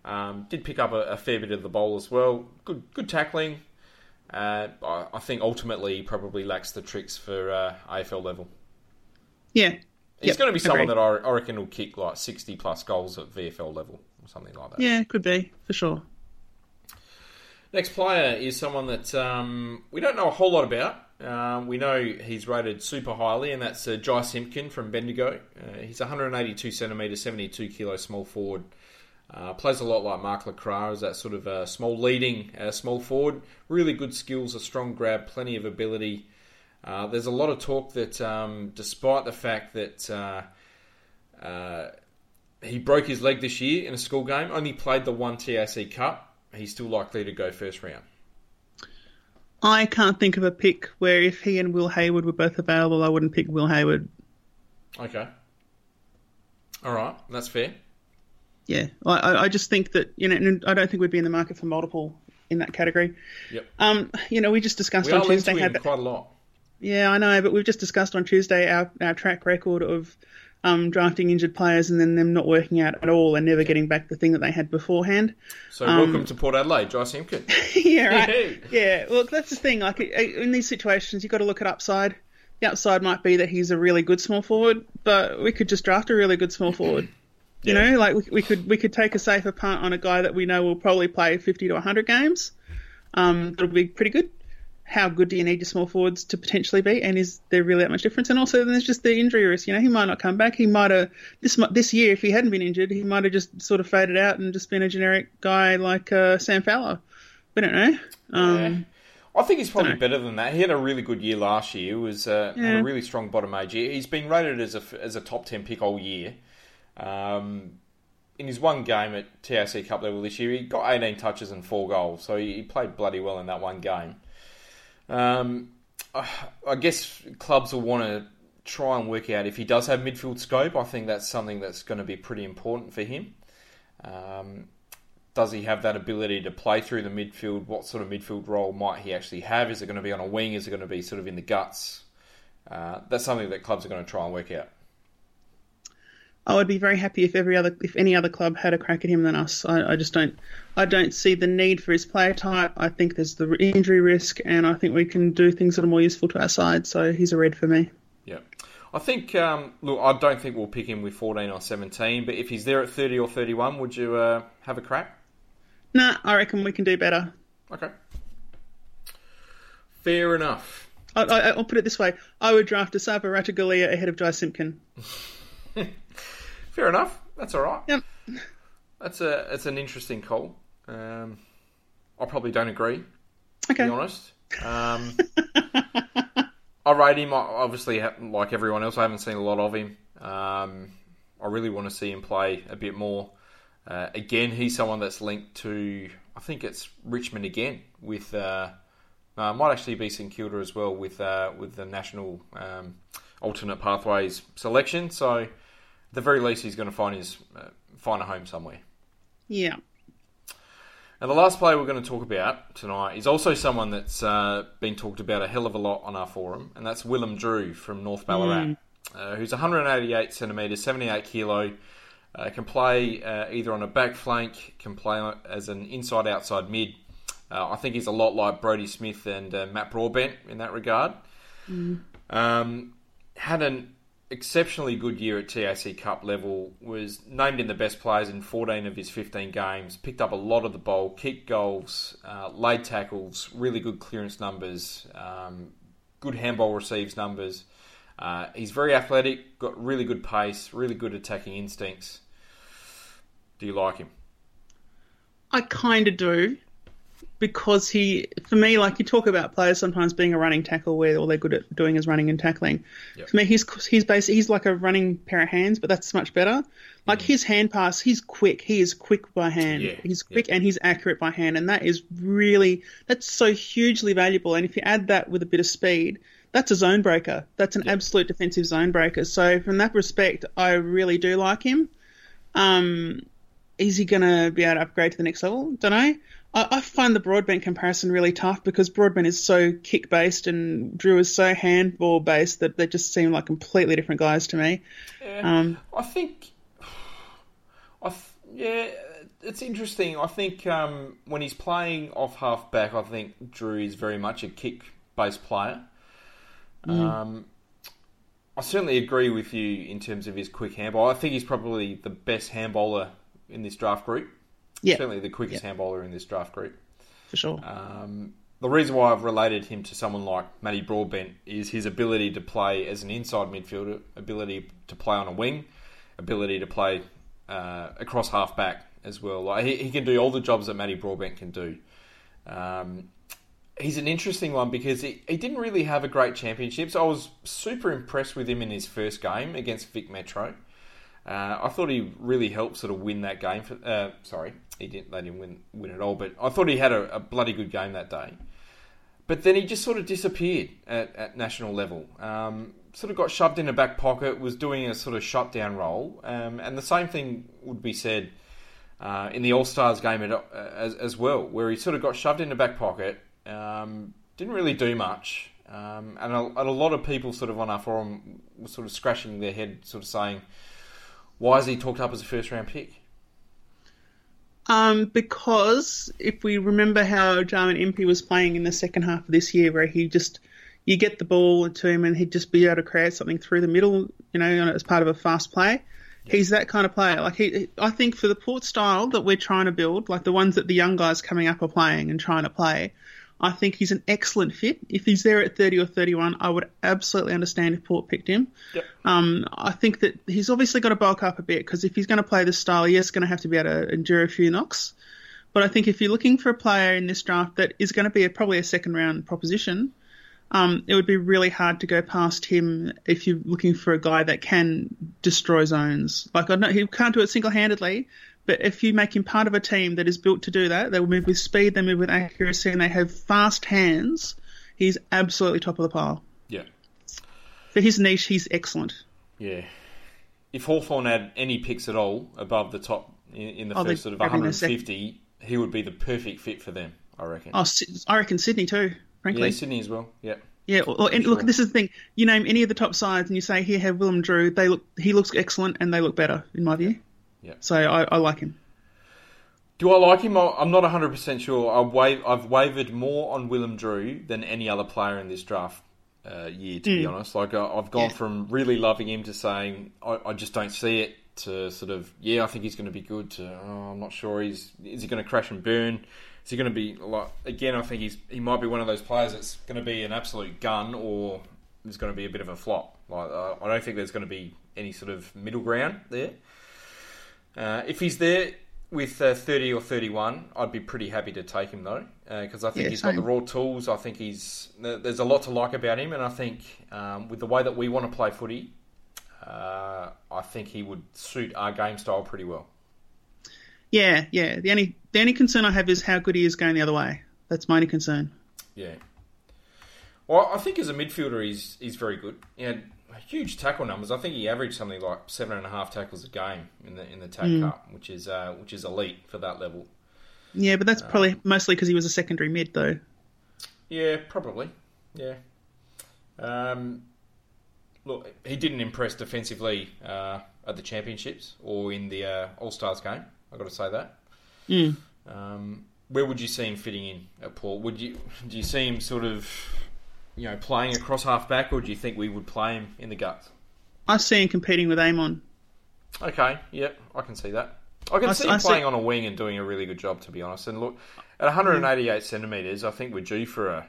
Um, did pick up a, a fair bit of the bowl as well. Good, good tackling. Uh, I, I think ultimately he probably lacks the tricks for uh, AFL level. yeah, He's Yep, going to be someone agreed. that I, I reckon will kick like 60 plus goals at VFL level or something like that. yeah, could be for sure. Next player is someone that um, we don't know a whole lot about, Um, we know he's rated super highly, and that's uh, Jai Simpkin from Bendigo. Uh, he's 182 centimetres, 72 kilo small forward. Uh, plays a lot like Mark LeCras as that sort of uh, small leading uh, small forward. Really good skills, a strong grab, plenty of ability. Uh, there's a lot of talk that, um, despite the fact that uh, uh, he broke his leg this year in a school game, only played the one TAC Cup, he's still likely to go first round. I can't think of a pick where if he and Will Hayward were both available, I wouldn't pick Will Hayward. Okay. All right, that's fair. Yeah, I, I just think that you know, and I don't think we'd be in the market for multiple in that category. Yep. Um, you know, we just discussed We on Tuesday how quite a lot. Yeah, I know, but we've just discussed on Tuesday our, our track record of um, drafting injured players and then them not working out at all and never getting back the thing that they had beforehand. So Um, welcome to Port Adelaide, Jai Simpkin. yeah, right. Hey. Yeah, well, that's the thing. Like in these situations, you've got to look at upside. The upside might be that he's a really good small forward, but we could just draft a really good small forward. You Yeah. know, like we, we could we could take a safer punt on a guy that we know will probably play 50 to 100 games. Um, that'll be pretty good. How good do you need your small forwards to potentially be, and is there really that much difference? And also, then there's just the injury risk. You know, he might not come back. He might have this this year, if he hadn't been injured, he might have just sort of faded out and just been a generic guy like uh, Sam Fowler. We don't know. Um, Yeah. I think he's probably better than that. He had a really good year last year. He was uh, had a really strong bottom age year. He's been rated as a as a top ten pick all year. Um, in his one game at TAC Cup level this year, he got 18 touches and four goals. So he, played bloody well in that one game. Um, I I guess clubs will want to try and work out if he does have midfield scope. I think that's something that's going to be pretty important for him. Um, does he have that ability to play through the midfield? What sort of midfield role might he actually have? Is it going to be on a wing? Is it going to be sort of in the guts? Uh, that's something that clubs are going to try and work out. I would be very happy if every other, if any other club had a crack at him than us. I, I just don't, I don't see the need for his player type. I think there's the injury risk, and I think we can do things that are more useful to our side. So he's a red for me. Yeah. I think, um, look, I don't think we'll pick him with 14 or 17, but if he's there at 30 or 31, would you uh, have a crack? Nah, I reckon we can do better. Okay. Fair enough. I, I, I'll put it this way: I would draft Esava Ratugolea ahead of Jai Simpkin. Fair enough. That's all right. Yep. That's a it's an interesting call. Um, I probably don't agree. Okay. to be honest. Um, I rate him. I obviously, like everyone else, I haven't seen a lot of him. Um, I really want to see him play a bit more. Uh, again, he's someone that's linked to, I think it's Richmond again with. Uh, no, it might actually be St Kilda as well with uh, with the national um, alternate pathways selection. So, the very least, he's going to find his uh, find a home somewhere. Yeah. Now, the last player we're going to talk about tonight is also someone that's uh, been talked about a hell of a lot on our forum, and that's Willem Drew from North Ballarat, uh, who's 188 centimetres, 78 kilo, uh, can play uh, either on a back flank, can play as an inside-outside mid. Uh, I think he's a lot like Brodie Smith and uh, Matt Broadbent in that regard. Um, had an exceptionally good year at TAC Cup level, was named in the best players in 14 of his 15 games, picked up a lot of the ball, kicked goals, uh, laid tackles, really good clearance numbers, um, good handball receives numbers. Uh, he's very athletic, got really good pace, really good attacking instincts. Do you like him? I kind of do because he, for me, like you talk about players sometimes being a running tackle where all they're good at doing is running and tackling. Yep. For me, he's he's basically he's like a running pair of hands, but that's much better. Like his hand pass, he's quick. He is quick by hand. Yeah, He's quick and he's accurate by hand, and that is really that's so hugely valuable. And if you add that with a bit of speed. That's a zone breaker. That's an absolute defensive zone breaker. So from that respect, I really do like him. Um, is he going to be able to upgrade to the next level? Don't know. I, I find the Broadbent comparison really tough because Broadbent is so kick based and Drew is so handball based that they just seem like completely different guys to me. Um, I think, I th- yeah, it's interesting. I think um, when he's playing off half back, I think Drew is very much a kick based player. Um, I certainly agree with you in terms of his quick handball. I think he's probably the best handballer in this draft group. Yeah, Certainly the quickest handballer in this draft group. for sure. Um, the reason why I've related him to someone like Matty Broadbent is his ability to play as an inside midfielder, ability to play on a wing, ability to play uh, across half back as well. Like he, he can do all the jobs that Matty Broadbent can do. Um, he's an interesting one because he, he didn't really have a great championship. So I was super impressed with him in his first game against Vic Metro. Uh, I thought he really helped sort of win that game. For, uh, sorry, he didn't let him win win it all, but I thought he had a, a, bloody good game that day. But then he just sort of disappeared at, at national level. Um, sort of got shoved in a back pocket, was doing a sort of shutdown role, um, and the same thing would be said uh, in the All Stars game at, uh, as, as well, where he sort of got shoved in the back pocket, um, didn't really do much, um, and, a, and, a, lot of people sort of on our forum were sort of scratching their head, sort of saying, "Why is he talked up as a first round pick?" Um, because if we remember how Jarman Impey was playing in the second half of this year, where he just you get the ball to him and he'd just be able to create something through the middle, you know, as part of a fast play. He's that kind of player. Like he, I think for the port style that we're trying to build, like the ones that the young guys coming up are playing and trying to play, I think he's an excellent fit. If he's there at 30 or 31, I would absolutely understand if Port picked him. Yep. Um, I think that he's obviously got to bulk up a bit because if he's going to play this style, he is going to have to be able to endure a few knocks. But I think if you're looking for a player in this draft that is going to be a, probably a second round proposition, um, it would be really hard to go past him if you're looking for a guy that can destroy zones. Like I know he can't do it single handedly, but if you make him part of a team that is built to do that, they will move with speed, they move with accuracy, and they have fast hands. He's absolutely top of the pile. Yeah. For his niche, he's excellent. Yeah. If Hawthorn had any picks at all above the top in, in the oh, first sort of 150, he would be the perfect fit for them, I reckon. Oh, I reckon Sydney too, frankly. Yeah, Sydney as well. Yeah. Yeah, well, and sure. look, this is the thing. You name any of the top sides, and you say here have Willem Drew. They look, he looks excellent, and they look better in my view. Yeah. So I, I like him. Do I like him? I'm not 100% sure. I've, I've wavered more on Willem Drew than any other player in this draft uh, year, to mm. be honest. Like, I've gone yeah. from really loving him to saying, I, I, just don't see it, to sort of, yeah, I think he's going to be good, to, oh, I'm not sure. He's Is he going to crash and burn? Is he going to be, like, again, I think he's he might be one of those players that's going to be an absolute gun or there's going to be a bit of a flop. Like, uh, I don't think there's going to be any sort of middle ground there. Uh, if he's there with uh, 30 or 31, I'd be pretty happy to take him though, because uh, I think yeah, he's same. got the raw tools. I think he's there's a lot to like about him, and I think um, with the way that we want to play footy, uh, I think he would suit our game style pretty well. Yeah, yeah. The only the only concern I have is how good he is going the other way. That's my only concern. Yeah. Well, I think as a midfielder, he's he's very good. He had huge tackle numbers. I think he averaged something like seven and a half tackles a game in the in the TAC mm. Cup, which is uh, which is elite for that level. Yeah, but that's uh, probably mostly because he was a secondary mid, though. Yeah, probably. Yeah. Um, look, he didn't impress defensively uh, at the championships or in the uh, All Stars game. I got to say that. Mm. Um, where would you see him fitting in at Port? Would you do you see him sort of you know, playing across half back, or do you think we would play him in the guts? I see him competing with Amon. Okay, yep, I can see that. I can I, see him I playing see... on a wing and doing a really good job, to be honest. And look, at 188 yeah. centimetres, I think we're due for a,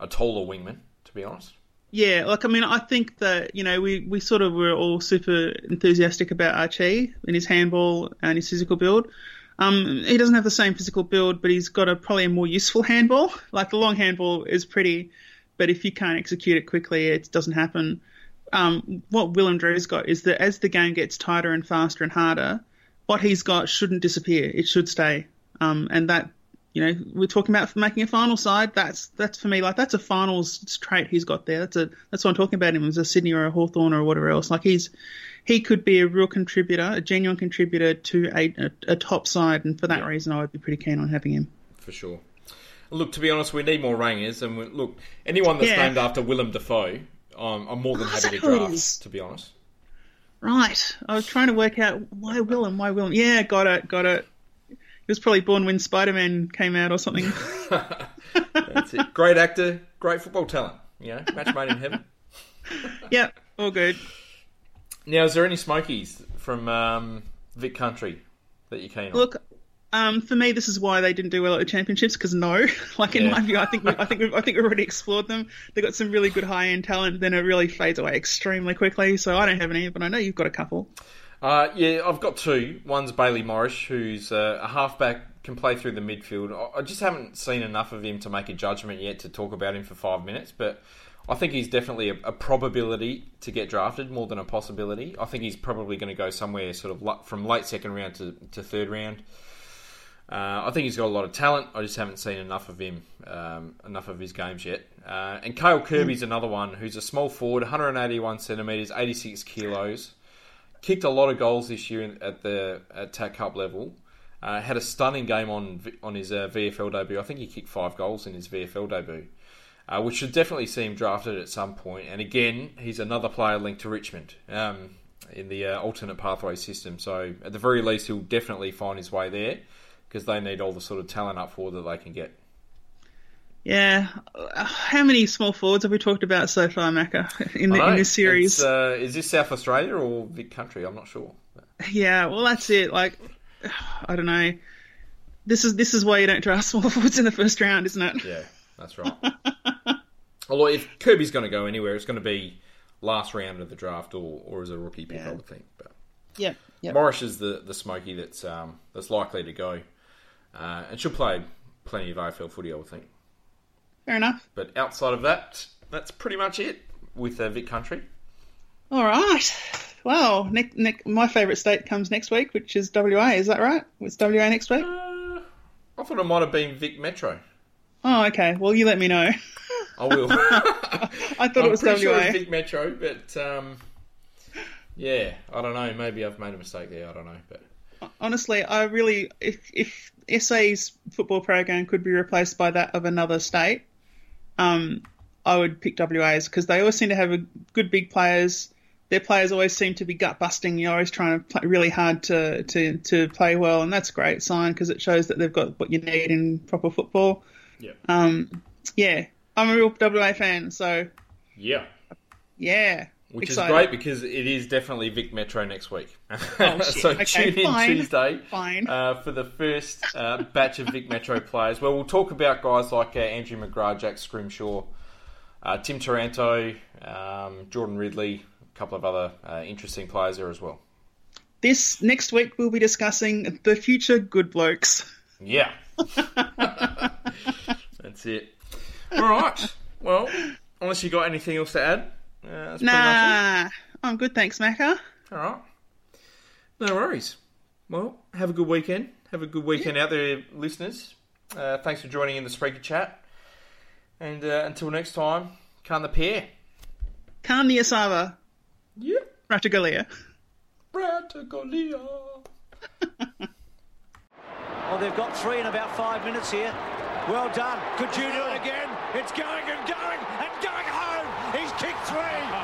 a taller wingman, to be honest. Yeah, like I mean, I think that you know we, we sort of were all super enthusiastic about Archie and his handball and his physical build. Um, he doesn't have the same physical build, but he's got a probably a more useful handball. Like the long handball is pretty but if you can't execute it quickly, it doesn't happen. Um, what Willem Drew's got is that as the game gets tighter and faster and harder, what he's got shouldn't disappear. It should stay. Um, and that, you know, we're talking about making a final side. That's that's for me like that's a finals trait he's got there. That's a that's what I'm talking about him as a Sydney or a Hawthorn or whatever else. Like he's he could be a real contributor, a genuine contributor to a, a, a top side, and for that yeah. reason, I would be pretty keen on having him. For sure. Look, to be honest, we need more rangers, and we, look, anyone that's yeah. named after Willem Dafoe, I'm, I'm more than happy to draft. To be honest. Right, I was trying to work out why Willem, why Willem. Yeah, got it, got it. He was probably born when Spider Man came out or something. That's it. Great actor, great football talent. You know, match made in heaven. yep, all good. Now, is there any smokies from um, Vic Country that you keen on? Look, Um, for me, this is why they didn't do well at the championships. Because no, like in Yeah. my view, I think we, I think we've, I think we've already explored them. They've got some really good high end talent. Then it really fades away extremely quickly. So I don't have any, but I know you've got a couple. Uh, yeah, I've got two. One's Bailey Morris, who's uh, a halfback, can play through the midfield. I- I just haven't seen enough of him to make a judgment yet to talk about him for five minutes, but I think he's definitely a, a probability to get drafted more than a possibility. I think he's probably going to go somewhere sort of from late second round to, to third round. Uh, I think he's got a lot of talent. I just haven't seen enough of him, um, enough of his games yet. Uh, and Kale Kirby's another one who's a small forward, 181 centimetres, 86 kilos kicked a lot of goals this year in- at the at TAC Cup level. Uh, had a stunning game on on his uh, VFL debut. I think he kicked five goals in his VFL debut, uh, which should definitely see him drafted at some point. And again, he's another player linked to Richmond um, in the uh, alternate pathway system. So at the very least, he'll definitely find his way there because they need all the sort of talent up forward that they can get. Yeah. How many small forwards have we talked about so far, Macca, in, the, in this series? uh, is this South Australia or Vic Country? I'm not sure. Yeah, well, that's it. Like, I don't know. This is this is why you don't draft small forwards in the first round, isn't it? Yeah, that's right. Although if Kirby's going to go anywhere, it's going to be last round of the draft or, or as a rookie pick, I would think. But Yep. Yep. Morris is the, the smoky that's um, that's likely to go, uh, and she'll play plenty of AFL footy, I would think. Fair enough. But outside of that, that's pretty much it with uh, Vic Country. All right. Well, Nick, Nick, my favourite state comes next week, which is WA. Is that right? It's WA next week. Uh, I thought it might have been Vic Metro. Oh, okay. Well, you let me know. I will. I thought I'm it was pretty sure WA. it's Vic Metro, but um, yeah, I don't know. Maybe I've made a mistake there. I don't know, but. Honestly, I really, if if SA's football program could be replaced by that of another state, um, I would pick WA's because they always seem to have a good big players. Their players always seem to be gut busting. You're always trying to play really hard to, to, to play well, and that's a great sign because it shows that they've got what you need in proper football. Yeah. Um, yeah, I'm a real WA fan, so Yeah. yeah, Which excited. is great because it is definitely Vic Metro next week. Oh, shit. so Okay, tune in fine. Tuesday Fine. Uh, for the first uh, batch of Vic Metro players. Well, we'll talk about guys like uh, Andrew McGrath, Jack Scrimshaw, uh, Tim Taranto, um, Jordan Ridley, a couple of other uh, interesting players there as well. This next week we'll be discussing the future good blokes. Yeah. That's it. All right. Well, unless you got anything else to add, uh, that's pretty much Nah, I'm good, thanks, Macca. All right. No worries. Well, have a good weekend. Have a good weekend out there, listeners. Uh, thanks for joining in the Spreaker chat. And uh, until next time, can the pair. the Asava, Yep. Ratagalia. Ratagolia. Well, they've got three in about five minutes here. Well done. Could you do it again? It's going and going and going home. He's kicked three.